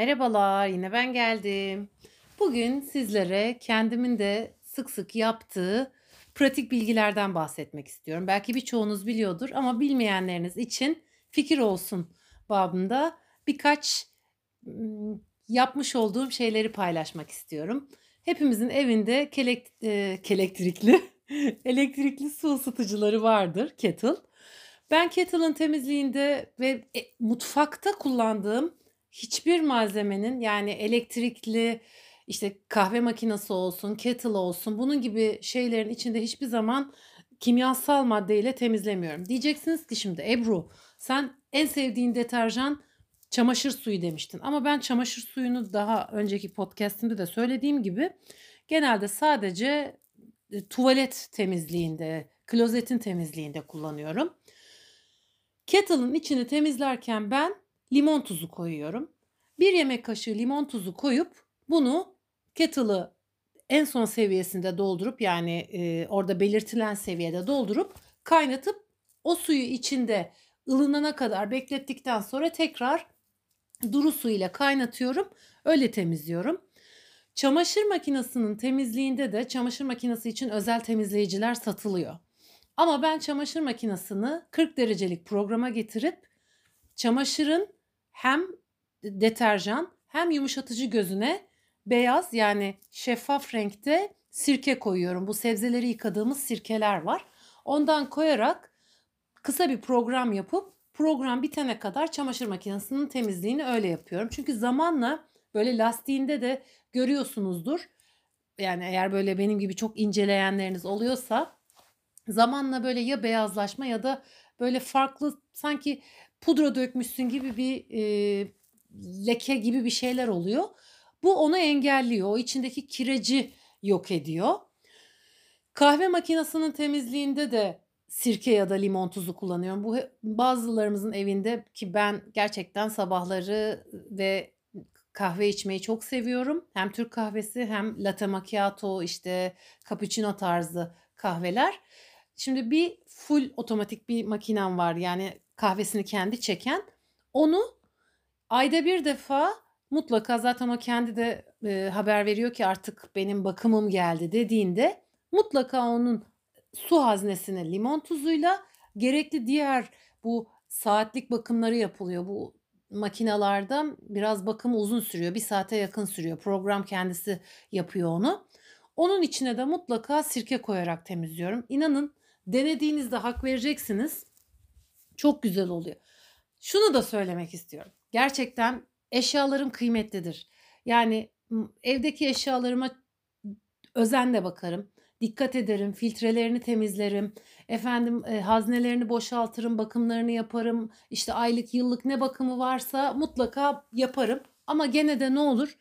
Merhabalar, yine ben geldim. Bugün sizlere kendimin de sık sık yaptığı pratik bilgilerden bahsetmek istiyorum. Belki birçoğunuz biliyordur ama bilmeyenleriniz için fikir olsun babında birkaç yapmış olduğum şeyleri paylaşmak istiyorum. Hepimizin evinde kelek, e, kelektrikli, elektrikli su ısıtıcıları vardır, kettle. Ben kettle'ın temizliğinde ve e, mutfakta kullandığım hiçbir malzemenin yani elektrikli işte kahve makinesi olsun, kettle olsun bunun gibi şeylerin içinde hiçbir zaman kimyasal maddeyle temizlemiyorum. Diyeceksiniz ki şimdi Ebru sen en sevdiğin deterjan çamaşır suyu demiştin. Ama ben çamaşır suyunu daha önceki podcast'imde de söylediğim gibi genelde sadece e, tuvalet temizliğinde, klozetin temizliğinde kullanıyorum. Kettle'ın içini temizlerken ben limon tuzu koyuyorum. Bir yemek kaşığı limon tuzu koyup bunu kettle'ı en son seviyesinde doldurup yani e, orada belirtilen seviyede doldurup kaynatıp o suyu içinde ılınana kadar beklettikten sonra tekrar duru su ile kaynatıyorum. Öyle temizliyorum. Çamaşır makinesinin temizliğinde de çamaşır makinesi için özel temizleyiciler satılıyor. Ama ben çamaşır makinesini 40 derecelik programa getirip çamaşırın hem deterjan hem yumuşatıcı gözüne beyaz yani şeffaf renkte sirke koyuyorum. Bu sebzeleri yıkadığımız sirkeler var. Ondan koyarak kısa bir program yapıp program bitene kadar çamaşır makinesinin temizliğini öyle yapıyorum. Çünkü zamanla böyle lastiğinde de görüyorsunuzdur. Yani eğer böyle benim gibi çok inceleyenleriniz oluyorsa zamanla böyle ya beyazlaşma ya da böyle farklı sanki pudra dökmüşsün gibi bir e, leke gibi bir şeyler oluyor. Bu onu engelliyor. O içindeki kireci yok ediyor. Kahve makinesinin temizliğinde de sirke ya da limon tuzu kullanıyorum. Bu bazılarımızın evinde ki ben gerçekten sabahları ve kahve içmeyi çok seviyorum. Hem Türk kahvesi hem latte macchiato işte cappuccino tarzı kahveler. Şimdi bir full otomatik bir makinem var. Yani kahvesini kendi çeken. Onu ayda bir defa mutlaka zaten o kendi de e, haber veriyor ki artık benim bakımım geldi dediğinde mutlaka onun su haznesine limon tuzuyla gerekli diğer bu saatlik bakımları yapılıyor. Bu makinalarda biraz bakımı uzun sürüyor. Bir saate yakın sürüyor. Program kendisi yapıyor onu. Onun içine de mutlaka sirke koyarak temizliyorum. İnanın denediğinizde hak vereceksiniz. Çok güzel oluyor. Şunu da söylemek istiyorum. Gerçekten eşyalarım kıymetlidir. Yani evdeki eşyalarıma özenle bakarım. Dikkat ederim, filtrelerini temizlerim. Efendim e, haznelerini boşaltırım, bakımlarını yaparım. İşte aylık, yıllık ne bakımı varsa mutlaka yaparım. Ama gene de ne olur?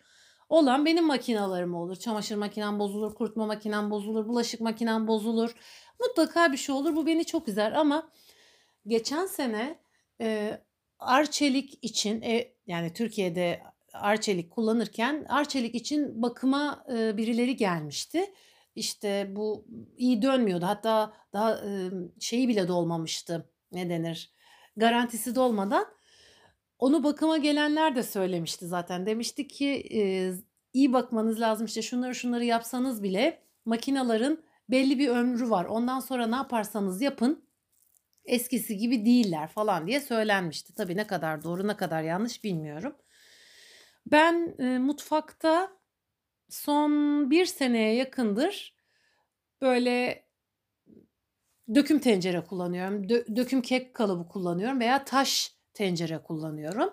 Olan benim makinalarım olur. Çamaşır makinem bozulur, kurutma makinem bozulur, bulaşık makinem bozulur. Mutlaka bir şey olur. Bu beni çok üzer ama geçen sene e, Arçelik için e, yani Türkiye'de Arçelik kullanırken Arçelik için bakıma e, birileri gelmişti. İşte bu iyi dönmüyordu. Hatta daha e, şeyi bile dolmamıştı. Ne denir? Garantisi dolmadan. Onu bakıma gelenler de söylemişti zaten. Demişti ki e, iyi bakmanız lazım. İşte şunları şunları yapsanız bile makinaların belli bir ömrü var. Ondan sonra ne yaparsanız yapın eskisi gibi değiller falan diye söylenmişti. Tabii ne kadar doğru ne kadar yanlış bilmiyorum. Ben e, mutfakta son bir seneye yakındır böyle döküm tencere kullanıyorum. Dö- döküm kek kalıbı kullanıyorum veya taş tencere kullanıyorum.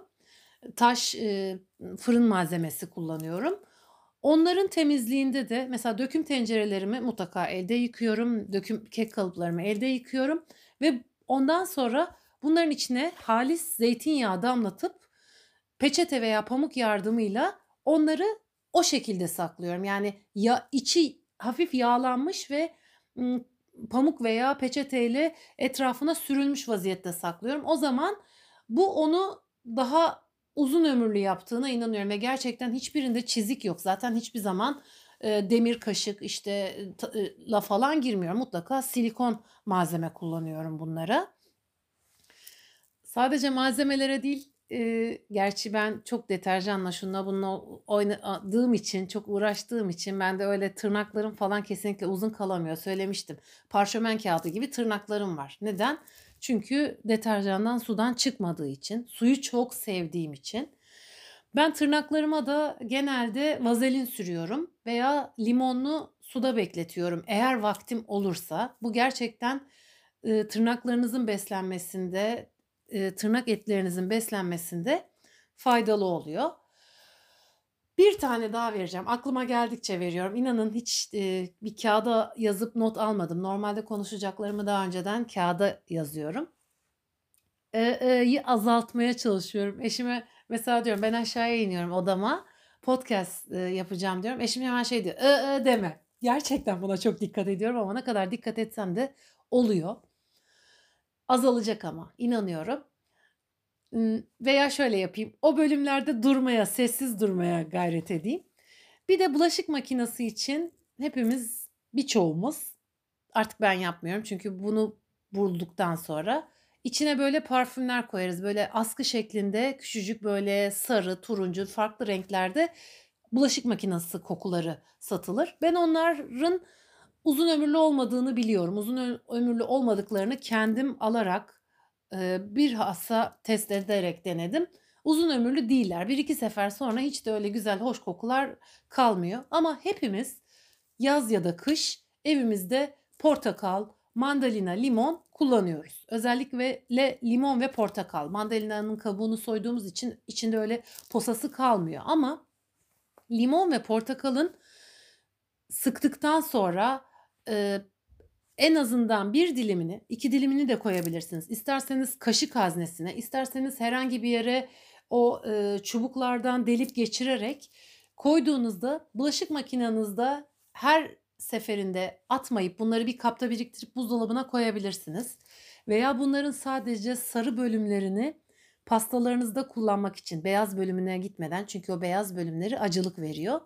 Taş e, fırın malzemesi kullanıyorum. Onların temizliğinde de mesela döküm tencerelerimi mutlaka elde yıkıyorum. Döküm kek kalıplarımı elde yıkıyorum ve ondan sonra bunların içine halis zeytinyağı damlatıp peçete veya pamuk yardımıyla onları o şekilde saklıyorum. Yani ya içi hafif yağlanmış ve pamuk veya peçeteyle etrafına sürülmüş vaziyette saklıyorum. O zaman bu onu daha uzun ömürlü yaptığına inanıyorum ve gerçekten hiçbirinde çizik yok. Zaten hiçbir zaman e, demir kaşık işte e, la falan girmiyor. Mutlaka silikon malzeme kullanıyorum bunlara. Sadece malzemelere değil Eee, gerçi ben çok deterjanla şununla bununla oynadığım için, çok uğraştığım için bende öyle tırnaklarım falan kesinlikle uzun kalamıyor. Söylemiştim. Parşömen kağıdı gibi tırnaklarım var. Neden? Çünkü deterjandan, sudan çıkmadığı için, suyu çok sevdiğim için. Ben tırnaklarıma da genelde vazelin sürüyorum veya limonlu suda bekletiyorum eğer vaktim olursa. Bu gerçekten, ııı, tırnaklarınızın beslenmesinde, eee, tırnak etlerinizin beslenmesinde faydalı oluyor. Bir tane daha vereceğim. Aklıma geldikçe veriyorum. İnanın hiç, eee, bir kağıda yazıp not almadım. Normalde konuşacaklarımı daha önceden kağıda yazıyorum. Eee, eee, azaltmaya çalışıyorum. Eşime mesela diyorum ben aşağıya iniyorum odama, podcast, eee, yapacağım diyorum. Eşim hemen şey diyor, "I, ı" deme. Gerçekten buna çok dikkat ediyorum ama ne kadar dikkat etsem de oluyor. Azalacak ama, inanıyorum. Veya şöyle yapayım, o bölümlerde durmaya, sessiz durmaya gayret edeyim. Bir de bulaşık makinesi için hepimiz, birçoğumuz, artık ben yapmıyorum çünkü bunu bulduktan sonra, içine böyle parfümler koyarız. Böyle askı şeklinde küçücük böyle sarı, turuncu, farklı renklerde bulaşık makinesi kokuları satılır. Ben onların uzun ömürlü olmadığını biliyorum. Uzun ömürlü olmadıklarını kendim alarak, eee, bilhassa test ederek denedim. Uzun ömürlü değiller. 1-2 sefer sonra hiç de öyle güzel, hoş kokular kalmıyor ama hepimiz yaz ya da kış evimizde portakal, mandalina, limon kullanıyoruz. Özellikle le limon ve portakal. Mandalinanın kabuğunu soyduğumuz için içinde öyle posası kalmıyor ama limon ve portakalın sıktıktan sonra, eee, en azından 1 dilimini, 2 dilimini de koyabilirsiniz. İsterseniz kaşık haznesine, isterseniz herhangi bir yere o, eee, çubuklardan delip geçirerek koyduğunuzda bulaşık makinenizde her seferinde atmayıp bunları bir kapta biriktirip buzdolabına koyabilirsiniz. Veya bunların sadece sarı bölümlerini pastalarınızda kullanmak için beyaz bölümüne gitmeden çünkü o beyaz bölümleri acılık veriyor.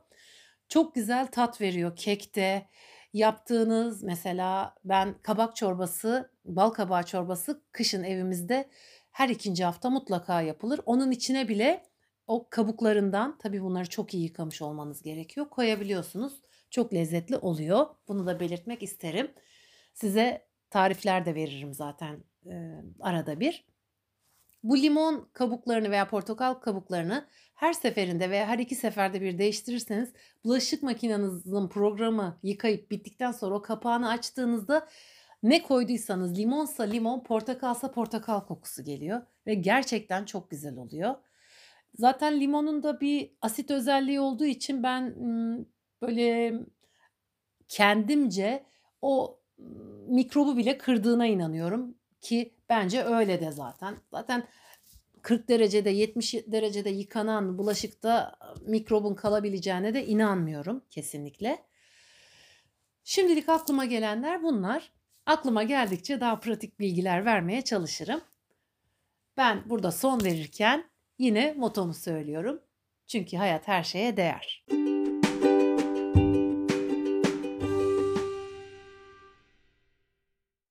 Çok güzel tat veriyor kekte, yaptığınız mesela ben kabak çorbası, balkabağı çorbası kışın evimizde her 2'nci hafta mutlaka yapılır. Onun içine bile o kabuklarından, tabii bunları çok iyi yıkamış olmanız gerekiyor, koyabiliyorsunuz. Çok lezzetli oluyor. Bunu da belirtmek isterim. Size tarifler de veririm zaten, eee, arada bir. Bu limon kabuklarını veya portakal kabuklarını her seferinde veya her 2 seferde bir değiştirirseniz bulaşık makinenizin programı yıkayıp bittikten sonra o kapağını açtığınızda ne koyduysanız limonsa limon, portakalsa portakal kokusu geliyor ve gerçekten çok güzel oluyor. Zaten limonun da bir asit özelliği olduğu için ben, böyle kendimce o, mikrobu bile kırdığına inanıyorum ki bence öyle de zaten. Zaten 40 derecede, 70 derecede yıkanan bulaşıkta mikrobun kalabileceğine de inanmıyorum kesinlikle. Şimdilik aklıma gelenler bunlar. Aklıma geldikçe daha pratik bilgiler vermeye çalışırım. Ben burada son verirken yine mottomu söylüyorum. Çünkü hayat her şeye değer.